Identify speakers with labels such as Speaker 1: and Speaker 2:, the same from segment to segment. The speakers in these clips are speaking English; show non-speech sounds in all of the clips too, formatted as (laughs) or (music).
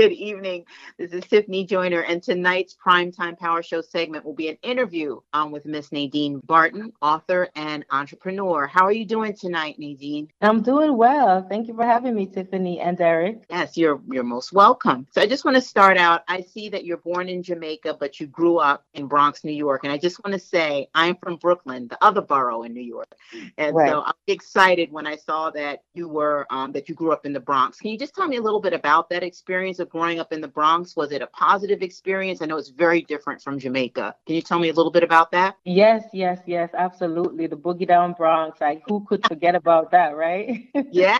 Speaker 1: Good evening. This is Tiffany Joyner, and tonight's Primetime Power Show segment will be an interview um, with Miss Nadine Barton, author and entrepreneur. How are you doing tonight, Nadine?
Speaker 2: I'm doing well. Thank you for having me, Tiffany and Derek.
Speaker 1: Yes, you're you're most welcome. So I just want to start out. I see that you're born in Jamaica, but you grew up in Bronx, New York, and I just want to say I'm from Brooklyn, the other borough in New York, and right. so I'm excited when I saw that you were um, that you grew up in the Bronx. Can you just tell me a little bit about that experience of growing up in the Bronx? Was it a positive experience? I know it's very different from Jamaica. Can you tell me a little bit about that?
Speaker 2: Yes, yes, yes, absolutely. The boogie down Bronx. Like who could forget about that, right? (laughs)
Speaker 1: Yeah.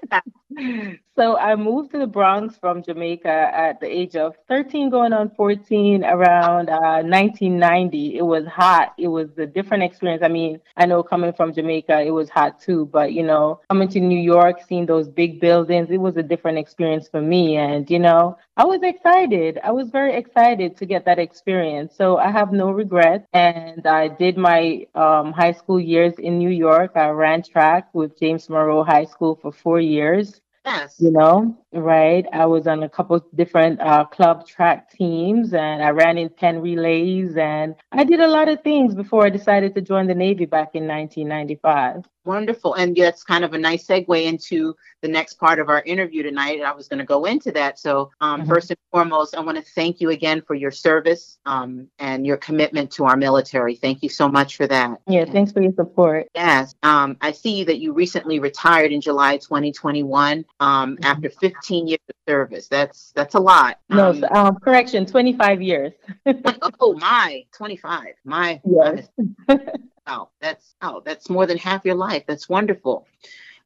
Speaker 2: so I moved to the Bronx from Jamaica at the age of 13, going on 14, around uh, 1990. It was hot. It was a different experience. I mean, I know coming from Jamaica, it was hot too, but you know, coming to New York, seeing those big buildings, it was a different experience for me. And you know, I was excited. I was very excited to get that experience. So I have no regrets. And I did my um, high school years in New York. I ran track with James Monroe High School for four years.
Speaker 1: Yes.
Speaker 2: You know, right? I was on a couple different uh, club track teams and I ran in 10 relays and I did a lot of things before I decided to join the Navy back in 1995.
Speaker 1: Wonderful. And that's kind of a nice segue into the next part of our interview tonight. I was going to go into that. So, um, mm-hmm. first and foremost, I want to thank you again for your service um, and your commitment to our military. Thank you so much for that.
Speaker 2: Yeah, thanks for your support.
Speaker 1: Yes. Um, I see that you recently retired in July 2021 um, mm-hmm. after 15 years of service. That's that's a lot.
Speaker 2: No, um, um, correction, 25 years. (laughs)
Speaker 1: oh, my, 25. My.
Speaker 2: Yes. (laughs)
Speaker 1: Oh, that's oh, that's more than half your life. That's wonderful.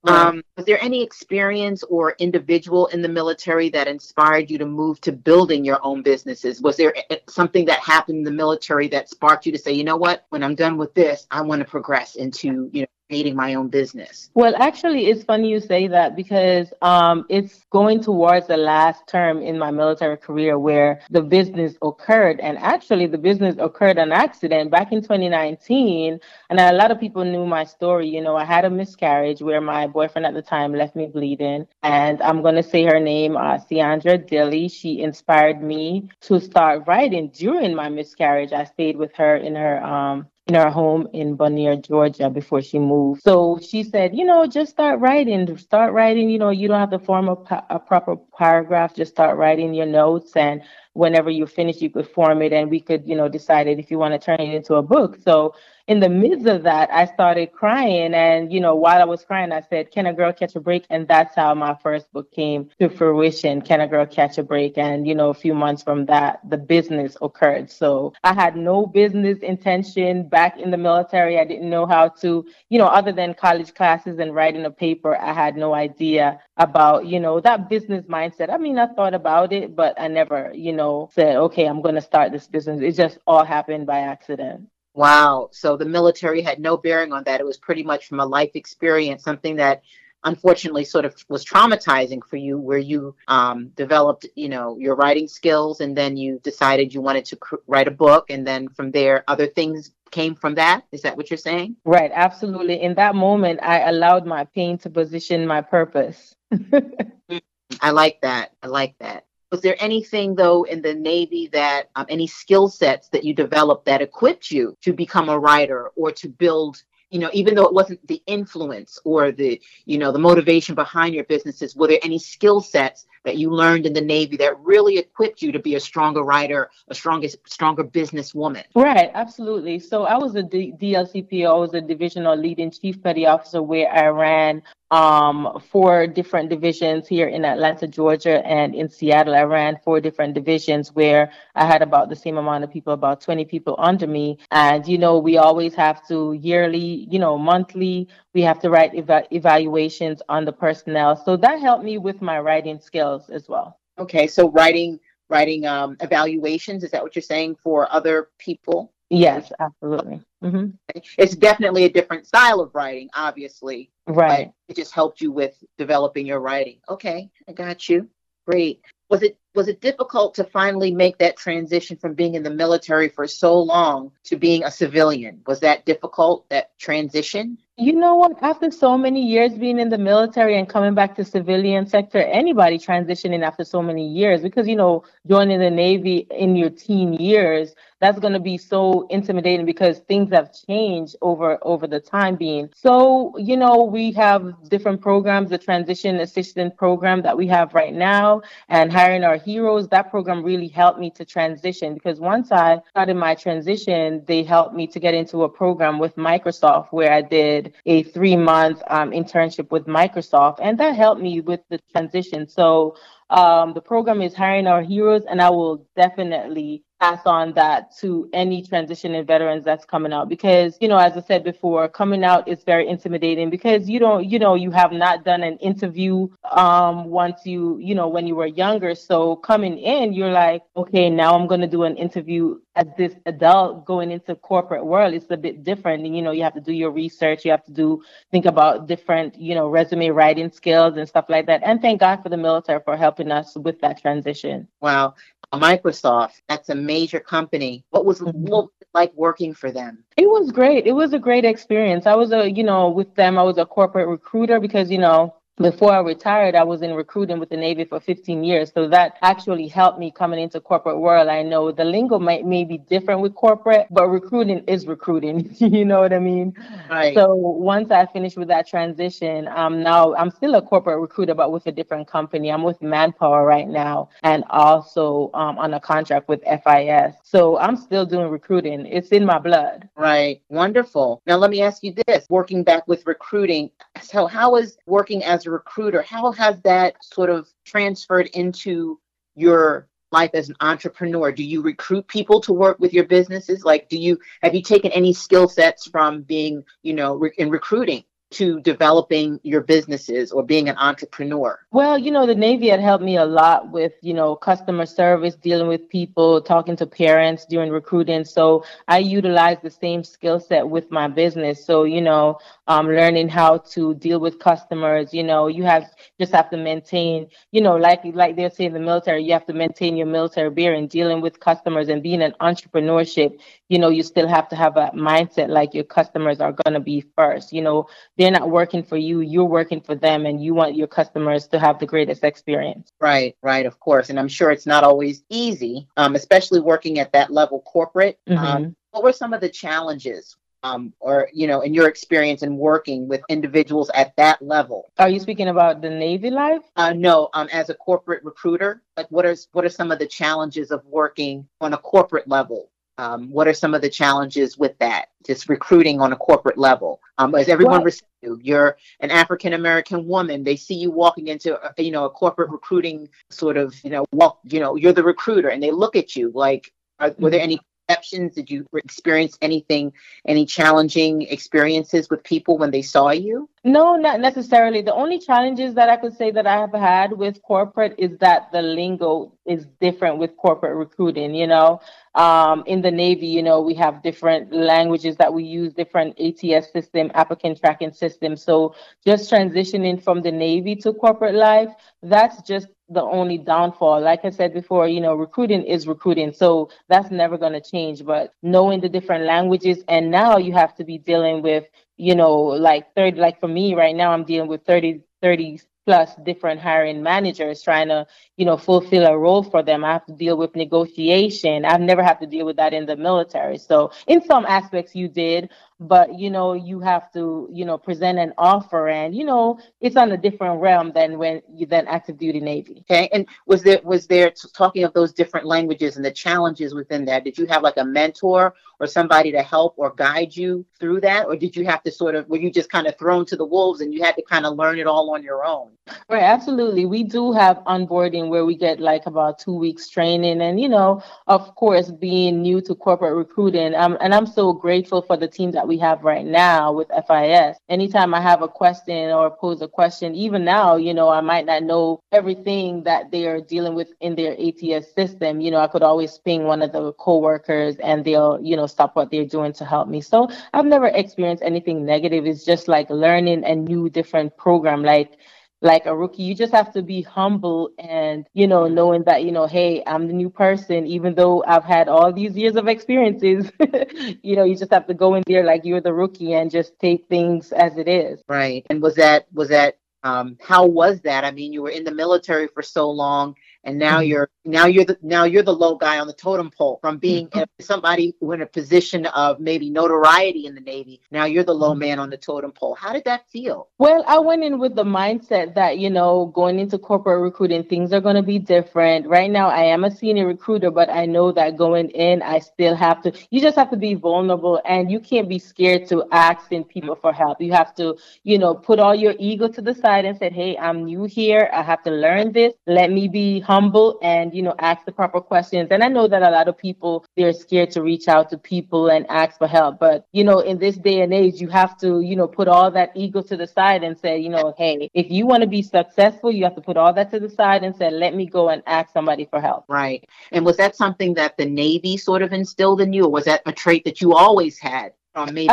Speaker 1: Um, was there any experience or individual in the military that inspired you to move to building your own businesses? Was there something that happened in the military that sparked you to say, you know what, when I'm done with this, I want to progress into, you know, creating my own business?
Speaker 2: Well, actually, it's funny you say that because um, it's going towards the last term in my military career where the business occurred. And actually, the business occurred an accident back in 2019. And a lot of people knew my story. You know, I had a miscarriage where my boyfriend at the time left me bleeding. And I'm going to say her name, uh, Ciandra Dilly. She inspired me to start writing during my miscarriage. I stayed with her in her um, in our home in Bonaire, Georgia, before she moved. So she said, you know, just start writing. Start writing. You know, you don't have to form a, a proper paragraph. Just start writing your notes, and whenever you finish, you could form it, and we could, you know, decide it if you want to turn it into a book. So in the midst of that, I started crying. And, you know, while I was crying, I said, Can a girl catch a break? And that's how my first book came to fruition Can a Girl Catch a Break? And, you know, a few months from that, the business occurred. So I had no business intention back in the military. I didn't know how to, you know, other than college classes and writing a paper, I had no idea about, you know, that business mindset. I mean, I thought about it, but I never, you know, said, okay, I'm going to start this business. It just all happened by accident.
Speaker 1: Wow. So the military had no bearing on that. It was pretty much from a life experience, something that unfortunately sort of was traumatizing for you where you um, developed you know your writing skills and then you decided you wanted to cr- write a book and then from there other things came from that? Is that what you're saying?
Speaker 2: Right. Absolutely. In that moment i allowed my pain to position my purpose. (laughs)
Speaker 1: I like that. I like that was there anything though in the Navy that um, any skill sets that you developed that equipped you to become a writer or to build you know, even though it wasn't the influence or the, you know, the motivation behind your businesses, were there any skill sets that you learned in the Navy that really equipped you to be a stronger writer, a stronger, stronger businesswoman?
Speaker 2: Right, absolutely. So I was a D- DLCPO, I was a divisional leading chief petty officer where I ran um, four different divisions here in Atlanta, Georgia, and in Seattle. I ran four different divisions where I had about the same amount of people, about 20 people under me. And, you know, we always have to yearly, you know, monthly, we have to write eva- evaluations on the personnel. So that helped me with my writing skills as well.
Speaker 1: Okay, so writing writing um, evaluations is that what you're saying for other people?
Speaker 2: Yes, absolutely. Mm-hmm.
Speaker 1: It's definitely a different style of writing, obviously.
Speaker 2: Right.
Speaker 1: It just helped you with developing your writing. Okay, I got you. Great. Was it was it difficult to finally make that transition from being in the military for so long to being a civilian? Was that difficult, that transition?
Speaker 2: You know what? After so many years being in the military and coming back to civilian sector, anybody transitioning after so many years, because you know, joining the Navy in your teen years, that's going to be so intimidating because things have changed over over the time being. So, you know, we have different programs, the transition assistant program that we have right now and hiring our heroes. That program really helped me to transition because once I started my transition, they helped me to get into a program with Microsoft where I did a three month um, internship with Microsoft, and that helped me with the transition. So um, the program is hiring our heroes, and I will definitely pass on that to any transitioning veterans that's coming out. Because you know as i said before coming out is very intimidating because you don't you know you have not done an interview um once you you know when you were younger. So coming in you're like okay now i'm going to do an interview as this adult going into corporate world. It's a bit different. And you know you have to do your research. You have to do think about different you know resume writing skills and stuff like that. And thank god for the military for helping us with that transition
Speaker 1: wow Microsoft, that's a major company. What was, mm-hmm. what was like working for them?
Speaker 2: It was great. It was a great experience. I was a, you know, with them, I was a corporate recruiter because, you know, before I retired, I was in recruiting with the Navy for 15 years. So that actually helped me coming into corporate world. I know the lingo might may be different with corporate, but recruiting is recruiting. (laughs) you know what I mean?
Speaker 1: Right.
Speaker 2: So once I finished with that transition, um, now I'm still a corporate recruiter, but with a different company. I'm with Manpower right now and also um, on a contract with FIS. So I'm still doing recruiting. It's in my blood.
Speaker 1: Right. Wonderful. Now let me ask you this: working back with recruiting, so how is working as a recruiter, how has that sort of transferred into your life as an entrepreneur? Do you recruit people to work with your businesses? Like, do you have you taken any skill sets from being, you know, re- in recruiting? To developing your businesses or being an entrepreneur?
Speaker 2: Well, you know, the Navy had helped me a lot with, you know, customer service, dealing with people, talking to parents during recruiting. So I utilize the same skill set with my business. So, you know, um, learning how to deal with customers, you know, you have just have to maintain, you know, like like they say in the military, you have to maintain your military bearing, dealing with customers and being an entrepreneurship, you know, you still have to have a mindset like your customers are gonna be first. You know, they're not working for you, you're working for them, and you want your customers to have the greatest experience.
Speaker 1: Right, right, of course. And I'm sure it's not always easy, um, especially working at that level corporate. Um, mm-hmm. Um, what were some of the challenges um, or you know in your experience in working with individuals at that level
Speaker 2: are you speaking about the navy life
Speaker 1: uh, no um, as a corporate recruiter like what are what are some of the challenges of working on a corporate level um, what are some of the challenges with that? Just recruiting on a corporate level. Um, as everyone well, you, you're an African American woman. They see you walking into, a, you know, a corporate recruiting sort of, you know, walk. You know, you're the recruiter, and they look at you like, are, were there any Did you experience anything, any challenging experiences with people when they saw you?
Speaker 2: No, not necessarily. The only challenges that I could say that I have had with corporate is that the lingo is different with corporate recruiting. You know, um, in the Navy, you know, we have different languages that we use, different ATS system, applicant tracking system. So just transitioning from the Navy to corporate life, that's just the only downfall. Like I said before, you know, recruiting is recruiting. So that's never going to change. But knowing the different languages, and now you have to be dealing with, you know, like 30, like for me right now, I'm dealing with 30, 30 plus different hiring managers trying to, you know, fulfill a role for them. I have to deal with negotiation. I've never had to deal with that in the military. So in some aspects you did, but you know you have to you know present an offer and you know it's on a different realm than when you then active duty navy.
Speaker 1: Okay and was there was there talking of those different languages and the challenges within that? Did you have like a mentor or somebody to help or guide you through that or did you have to sort of were you just kind of thrown to the wolves and you had to kind of learn it all on your own
Speaker 2: right absolutely we do have onboarding where we get like about two weeks training and you know of course being new to corporate recruiting um, and i'm so grateful for the team that we have right now with FIS. Anytime I have a question or pose a question, even now, you know, I might not know everything that they are dealing with in their ATS system. You know, I could always ping one of the coworkers and they'll, you know, stop what they're doing to help me. So I've never experienced anything negative. It's just like learning a new different program. Like like a rookie. You just have to be humble and, you know, knowing that, you know, hey, I'm the new person, even though I've had all these years of experiences. (laughs) you know, you just have to go in there like you're the rookie and just take things as it is.
Speaker 1: Right. And was that was that um, how was that? I mean, you were in the military for so long and now mm-hmm. you're now you're the now you're the low guy on the totem pole from being mm-hmm. somebody who in a position of maybe notoriety in the navy now you're the low mm-hmm. man on the totem pole how did that feel
Speaker 2: well i went in with the mindset that you know going into corporate recruiting things are going to be different right now i am a senior recruiter but i know that going in i still have to you just have to be vulnerable and you can't be scared to asking people for help you have to you know put all your ego to the side and said, hey i'm new here. I have to learn this. Let me be humble and you know ask the proper questions. And i know that a lot of people they're scared to reach out to people and ask for help. But you know in this day and age you have to you know put all that ego to the side and say you know hey if you want to be successful you have to put all that to the side and say let me go and ask somebody for help.
Speaker 1: Right. And was that something that the navy sort of instilled in you or was that a trait that you always had or maybe.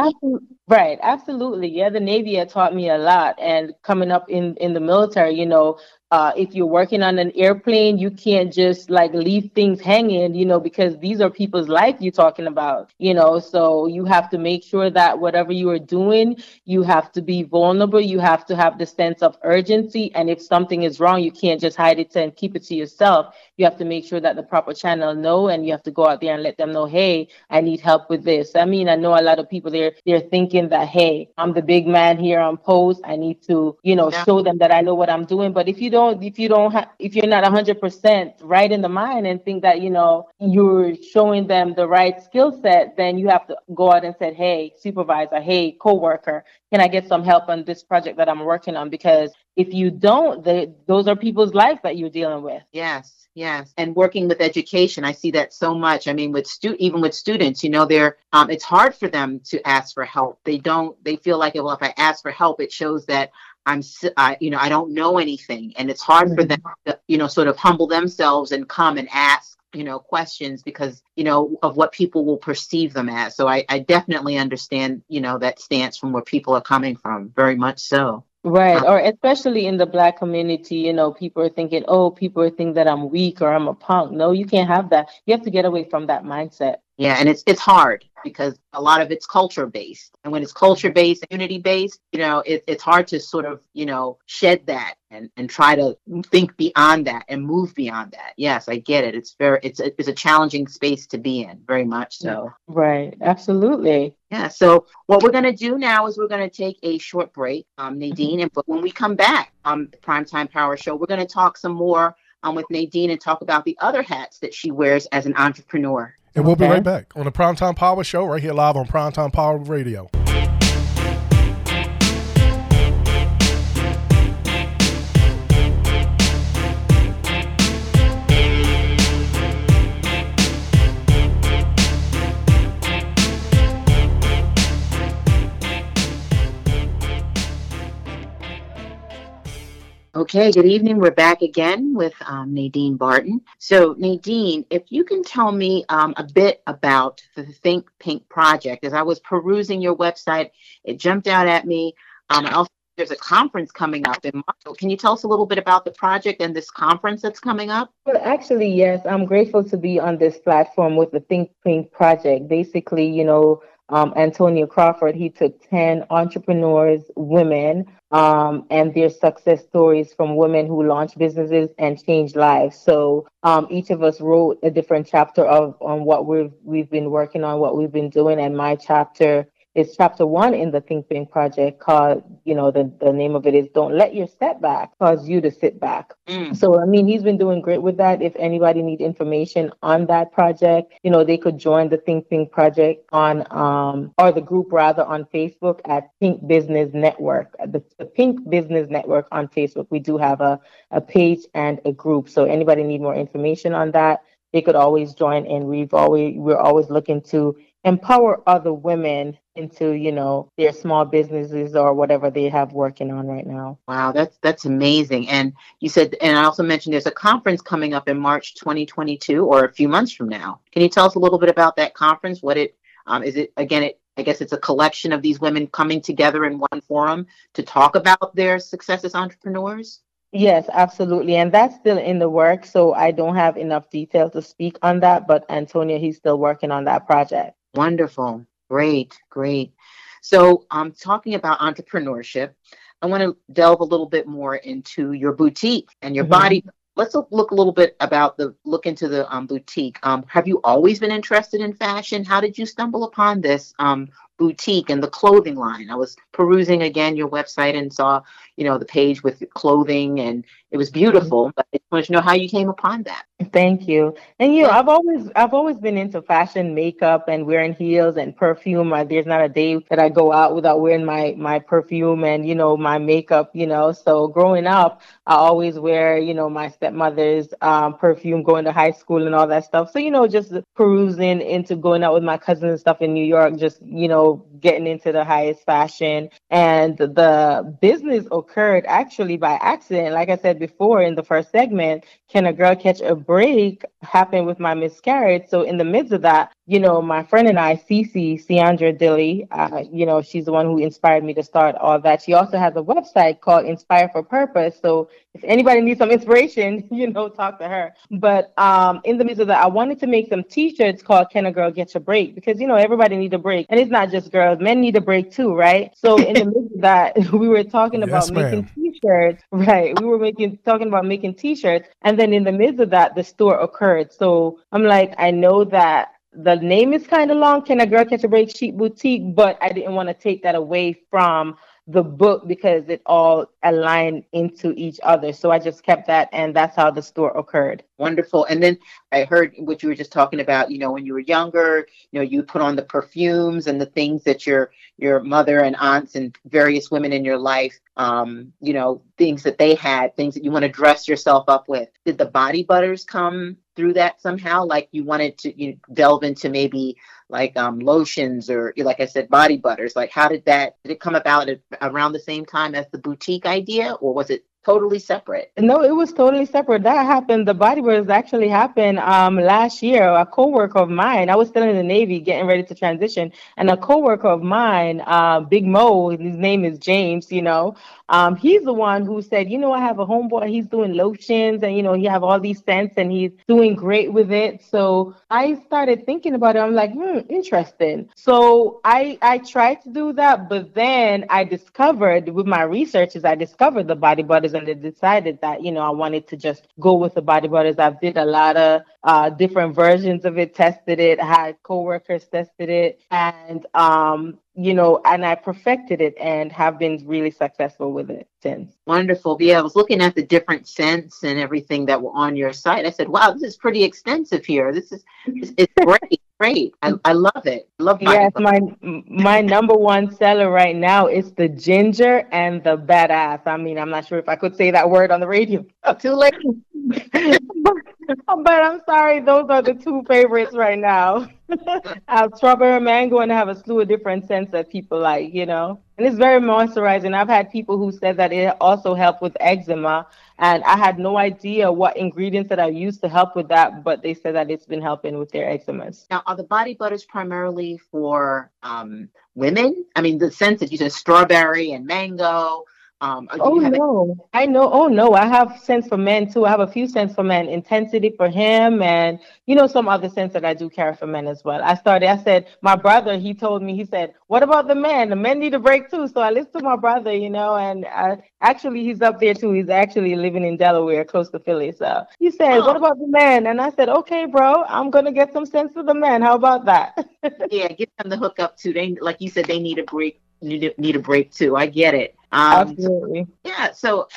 Speaker 2: Right absolutely yeah the navy had taught me a lot and coming up in in the military you know uh, if you're working on an airplane, you can't just like leave things hanging, you know, because these are people's life you're talking about, you know. So you have to make sure that whatever you are doing, you have to be vulnerable. You have to have the sense of urgency. And if something is wrong, you can't just hide it and keep it to yourself. You have to make sure that the proper channel know, and you have to go out there and let them know, hey, I need help with this. I mean, I know a lot of people they're they're thinking that, hey, I'm the big man here on post. I need to, you know, yeah. show them that I know what I'm doing. But if you don't don't if you don't have if you're not 100% right in the mind and think that you know you're showing them the right skill set then you have to go out and say hey supervisor hey coworker can i get some help on this project that i'm working on because if you don't they, those are people's lives that you're dealing with
Speaker 1: yes Yes, and working with education, I see that so much. I mean, with stu- even with students, you know, they're um, it's hard for them to ask for help. They don't. They feel like, well, if I ask for help, it shows that I'm, I, you know, I don't know anything, and it's hard mm-hmm. for them to, you know, sort of humble themselves and come and ask, you know, questions because, you know, of what people will perceive them as. So I, I definitely understand, you know, that stance from where people are coming from, very much so.
Speaker 2: Right. Or especially in the black community, you know, people are thinking, oh, people are thinking that I'm weak or I'm a punk. No, you can't have that. You have to get away from that mindset.
Speaker 1: Yeah, and it's it's hard because a lot of it's culture based, and when it's culture based, unity based, you know, it, it's hard to sort of you know shed that and and try to think beyond that and move beyond that. Yes, I get it. It's very it's a, it's a challenging space to be in, very much so.
Speaker 2: Right. Absolutely.
Speaker 1: Yeah. So what we're gonna do now is we're gonna take a short break, um, Nadine, and but when we come back on um, the Primetime Power Show, we're gonna talk some more um, with Nadine and talk about the other hats that she wears as an entrepreneur.
Speaker 3: And we'll be right back on the Primetime Power Show right here live on Primetime Power Radio.
Speaker 1: Okay, good evening. We're back again with um, Nadine Barton. So, Nadine, if you can tell me um, a bit about the Think Pink project. As I was perusing your website, it jumped out at me. Um, also, there's a conference coming up in March. Can you tell us a little bit about the project and this conference that's coming up?
Speaker 2: Well, actually, yes. I'm grateful to be on this platform with the Think Pink project. Basically, you know, um, Antonio Crawford, he took 10 entrepreneurs, women, um, and their success stories from women who launched businesses and changed lives. So um, each of us wrote a different chapter of on what we've we've been working on, what we've been doing, and my chapter it's chapter one in the Think Pink project called, you know, the, the name of it is Don't Let Your Setback Cause You to Sit Back. Mm. So, I mean, he's been doing great with that. If anybody need information on that project, you know, they could join the Think Pink project on, um, or the group rather on Facebook at Pink Business Network, the, the Pink Business Network on Facebook. We do have a, a page and a group. So anybody need more information on that, they could always join in. We've always, we're always looking to empower other women into you know their small businesses or whatever they have working on right now
Speaker 1: wow that's that's amazing and you said and i also mentioned there's a conference coming up in march 2022 or a few months from now can you tell us a little bit about that conference what it um, is it again it I guess it's a collection of these women coming together in one forum to talk about their success as entrepreneurs?
Speaker 2: Yes, absolutely. And that's still in the work. So I don't have enough detail to speak on that. But Antonia, he's still working on that project.
Speaker 1: Wonderful. Great. Great. So, um, talking about entrepreneurship, I want to delve a little bit more into your boutique and your mm-hmm. body. Let's look a little bit about the look into the um, boutique. Um, have you always been interested in fashion? How did you stumble upon this um, boutique and the clothing line? I was perusing again your website and saw, you know, the page with clothing and it was beautiful. But I just wanted to know how you came upon that.
Speaker 2: Thank you. And you know, I've always I've always been into fashion, makeup, and wearing heels and perfume. There's not a day that I go out without wearing my my perfume and you know my makeup. You know, so growing up, I always wear you know my stepmother's um, perfume going to high school and all that stuff. So you know, just perusing into going out with my cousins and stuff in New York, just you know getting into the highest fashion. And the business occurred actually by accident. Like I said before in the first segment, can a girl catch a break happened with my miscarriage. So in the midst of that, you know, my friend and I, Cece, Ciandra Dilly, uh, you know, she's the one who inspired me to start all that. She also has a website called Inspire for Purpose. So if anybody needs some inspiration, (laughs) you know, talk to her. But um, in the midst of that, I wanted to make some T-shirts called "Can a Girl Get a Break?" because you know everybody needs a break, and it's not just girls; men need a break too, right? So in the midst of that, (laughs) we were talking about yes, making T-shirts, (laughs) right? We were making talking about making T-shirts, and then in the midst of that, the store occurred. So I'm like, I know that the name is kind of long, Can a Girl Catch a Break Chic Boutique, but I didn't want to take that away from the book because it all aligned into each other. So I just kept that, and that's how the store occurred.
Speaker 1: Wonderful. And then I heard what you were just talking about. You know, when you were younger, you know, you put on the perfumes and the things that your your mother and aunts and various women in your life, um, you know, things that they had, things that you want to dress yourself up with. Did the body butters come through that somehow? Like you wanted to you know, delve into maybe like um, lotions or like I said, body butters. Like how did that did it come about at, around the same time as the boutique idea, or was it totally separate?
Speaker 2: No, it was totally separate. That happened. The body butters actually happened um, last year. A coworker of mine, I was still in the Navy, getting ready to transition, and a coworker of mine, uh, Big Mo, his name is James. You know, um, he's the one who said, you know, I have a homeboy, he's doing lotions and, you know, he have all these scents and he's doing great with it. So I started thinking about it. I'm like, hmm, interesting. So I, I tried to do that, but then I discovered with my researches, I discovered the body butters and I decided that, you know, I wanted to just go with the body butters. I've did a lot of uh, different versions of it, tested it, had coworkers tested it. And um, you know, and I perfected it and have been really successful with it since.
Speaker 1: Wonderful. Yeah, I was looking at the different scents and everything that were on your site. I said, wow, this is pretty extensive here. This is, it's great. great. I, I love it. I love
Speaker 2: Yes, my my number one seller right now is the ginger and the badass. I mean, I'm not sure if I could say that word on the radio. (laughs)
Speaker 1: Too late. (laughs) (laughs)
Speaker 2: but, I'm sorry, those are the two favorites right now. (laughs) Strawberry mango and I have a slew of different scents that people like, you know. And it's very moisturizing. I've had people who said that it also helped with eczema. And I had no idea what ingredients that I used to help with that, but they said that it's been helping with their eczemas.
Speaker 1: Now, are the body butters primarily for um, women? I mean, the scents that you said strawberry and mango. Um,
Speaker 2: oh no, I know. Oh no, I have scents for men too. I have a few scents for men. Intensity for him, and you know some other scents that I do carry for men as well. I started. I said my brother. He told me. He said, "What about the men? The men need a break too." So I listened to my brother. You know, and I, actually he's up there too. He's actually living in Delaware, close to Philly. So he said, oh. "What about the men?" And I said, "Okay, bro, I'm gonna get some scents for the men. How about that?" (laughs)
Speaker 1: yeah, give them the hookup too. They like you said, they need a break. Need a, need a break too. I get it.
Speaker 2: Um, Absolutely.
Speaker 1: Yeah. So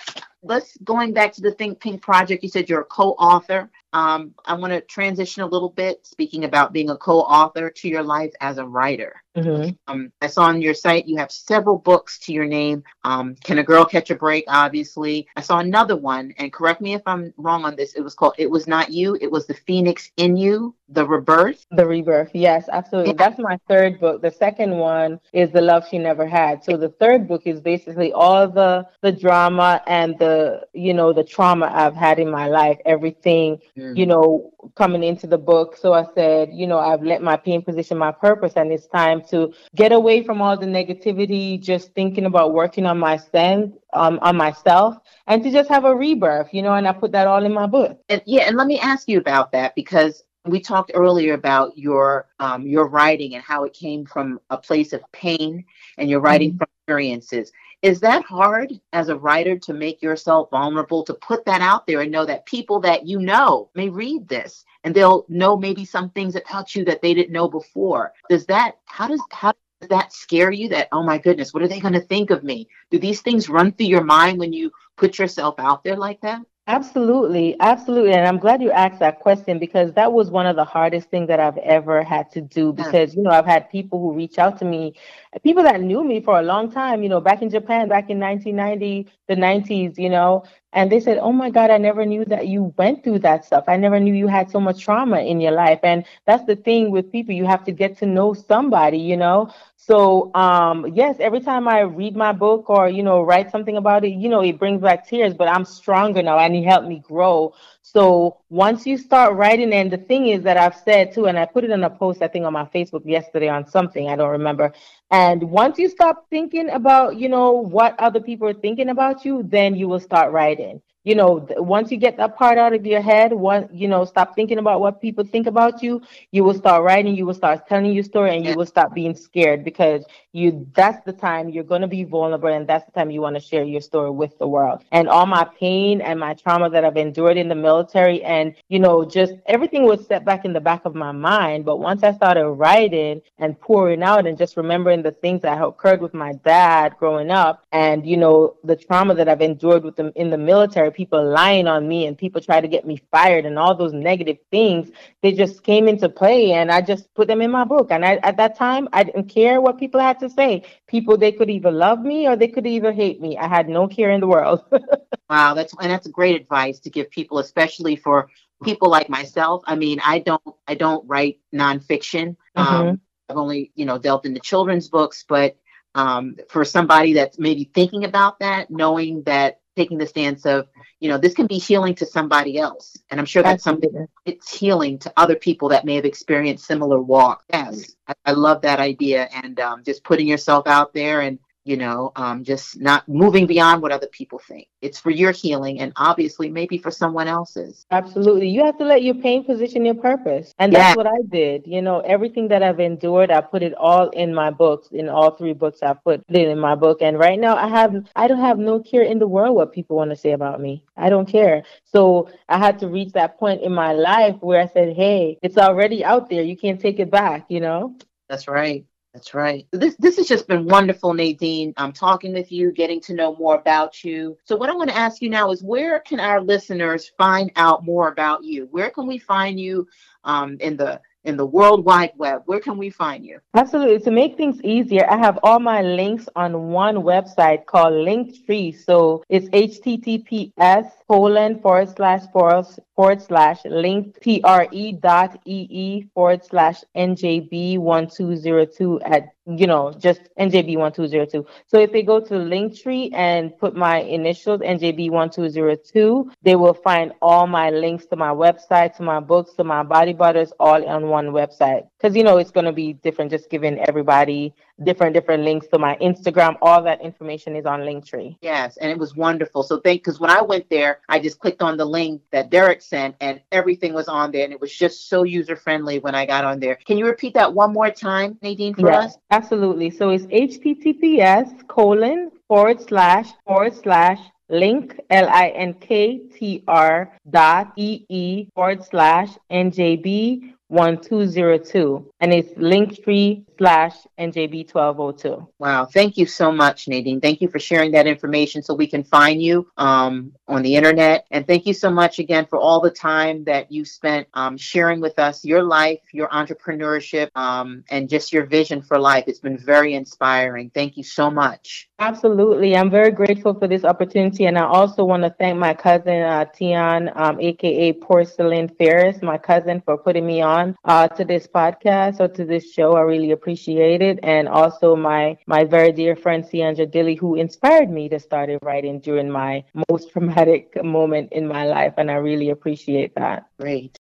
Speaker 1: let's going back to the Think Pink project. You said you're a co-author. Um, I want to transition a little bit, speaking about being a co-author to your life as a writer. Mm-hmm. Um, I saw on your site you have several books to your name. Um, Can a Girl Catch a Break? Obviously, I saw another one, and correct me if I'm wrong on this. It was called "It Was Not You." It was the Phoenix in You, the Rebirth.
Speaker 2: The Rebirth, yes, absolutely. Yeah. That's my third book. The second one is The Love She Never Had. So the third book is basically all the the drama and the you know the trauma I've had in my life, everything mm. you know, coming into the book. So I said, you know, I've let my pain position my purpose, and it's time to get away from all the negativity, just thinking about working on my sense, um, on myself, and to just have a rebirth, you know. And I put that all in my book.
Speaker 1: And yeah, and let me ask you about that because we talked earlier about your um, your writing and how it came from a place of pain and you're writing mm-hmm. from experiences is that hard as a writer to make yourself vulnerable to put that out there and know that people that you know may read this and they'll know maybe some things about you that they didn't know before? Does that how does how does that scare you that oh my goodness what are they going to think of me? Do these things run through your mind when you put yourself out there like that
Speaker 2: Absolutely, absolutely. And I'm glad you asked that question because that was one of the hardest things that I've ever had to do because, you know, I've had people who reach out to me, people that knew me for a long time, you know, back in Japan, back in 1990, the 90s, you know, and they said, Oh my God, I never knew that you went through that stuff. I never knew you had so much trauma in your life. And that's the thing with people, you have to get to know somebody, you know? So, um, yes, every time I read my book or, you know, write something about it, you know, it brings back tears, but I'm stronger now and it helped me grow. So once you start writing, and the thing is that I've said too, and I put it in a post, I think on my Facebook yesterday on something, I don't remember. And once you stop thinking about, you know, what other people are thinking about you, then you will start writing you know once you get that part out of your head one you know stop thinking about what people think about you you will start writing you will start telling your story and you will stop being scared because you that's the time you're going to be vulnerable and that's the time you want to share your story with the world and all my pain and my trauma that i've endured in the military and you know just everything was set back in the back of my mind but once i started writing and pouring out and just remembering the things that occurred with my dad growing up and you know the trauma that i've endured with them in the military people lying on me and people try to get me fired and all those negative things, they just came into play and I just put them in my book. And I, at that time, I didn't care what people had to say. People, they could either love me or they could either hate me. I had no care in the world. (laughs)
Speaker 1: wow, that's and that's great advice to give people, especially for people like myself. I mean, I don't I don't write nonfiction. Mm-hmm. Um, I've only you know dealt in the children's books, but um, for somebody that's maybe thinking about that, knowing that taking the stance of, you know, this can be healing to somebody else. And I'm sure that's something it's healing to other people that may have experienced similar walk. Yes, I, I love that idea. And um, just putting yourself out there and you know, um, just not moving beyond what other people think. It's for your healing and obviously maybe for someone else's.
Speaker 2: Absolutely. You have to let your pain position your purpose. And yeah. that's what I did. You know, everything that I've endured, I put it all in my books. In all three books, I put it in my book. And right now I have I don't have no care in the world what people want to say about me. I don't care. So I had to reach that point in my life where I said, Hey, it's already out there. You can't take it back, you know?
Speaker 1: That's right. That's right. This this has just been wonderful, Nadine. I'm talking with you, getting to know more about you. So what I want to ask you now is where can our listeners find out more about you? Where can we find you um, in the in the World Wide Web? Where can we find you?
Speaker 2: Absolutely. To make things easier, I have all my links on one website called Linktree. So it's https colon forward slash forward, forward slash link tre dot ee forward slash njb one two zero two at you know just njb one two zero two. So if they go to Linktree and put my initials njb one two zero two, they will find all my links to my website, to my books, to my body butters, all on one website. Because you know it's going to be different, just giving everybody different different links to my Instagram. All that information is on Linktree.
Speaker 1: Yes, and it was wonderful. So thank because when I went there, I just clicked on the link that Derek sent, and everything was on there, and it was just so user friendly when I got on there. Can you repeat that one more time, Nadine, for yes, us?
Speaker 2: Absolutely. So it's https colon forward slash forward slash link l i n k t r dot e e forward slash njb 1202 and it's linktree slash njb1202
Speaker 1: wow thank you so much nadine. Thank you for sharing that information so we can find you um, on the internet. And thank you so much again for all the time that you spent um, sharing with us your life your entrepreneurship um, and just your vision for life. It's been very inspiring. Thank you so much.
Speaker 2: Absolutely. I'm very grateful for this opportunity and i also want to thank my cousin uh, tian aka um, porcelain ferris my cousin for putting me on on uh, to this podcast or to this show. I really appreciate it. And also my my very dear friend Siandra Dilly, who inspired me to start writing during my most (laughs) traumatic moment in my life. And I really appreciate that.
Speaker 1: Great.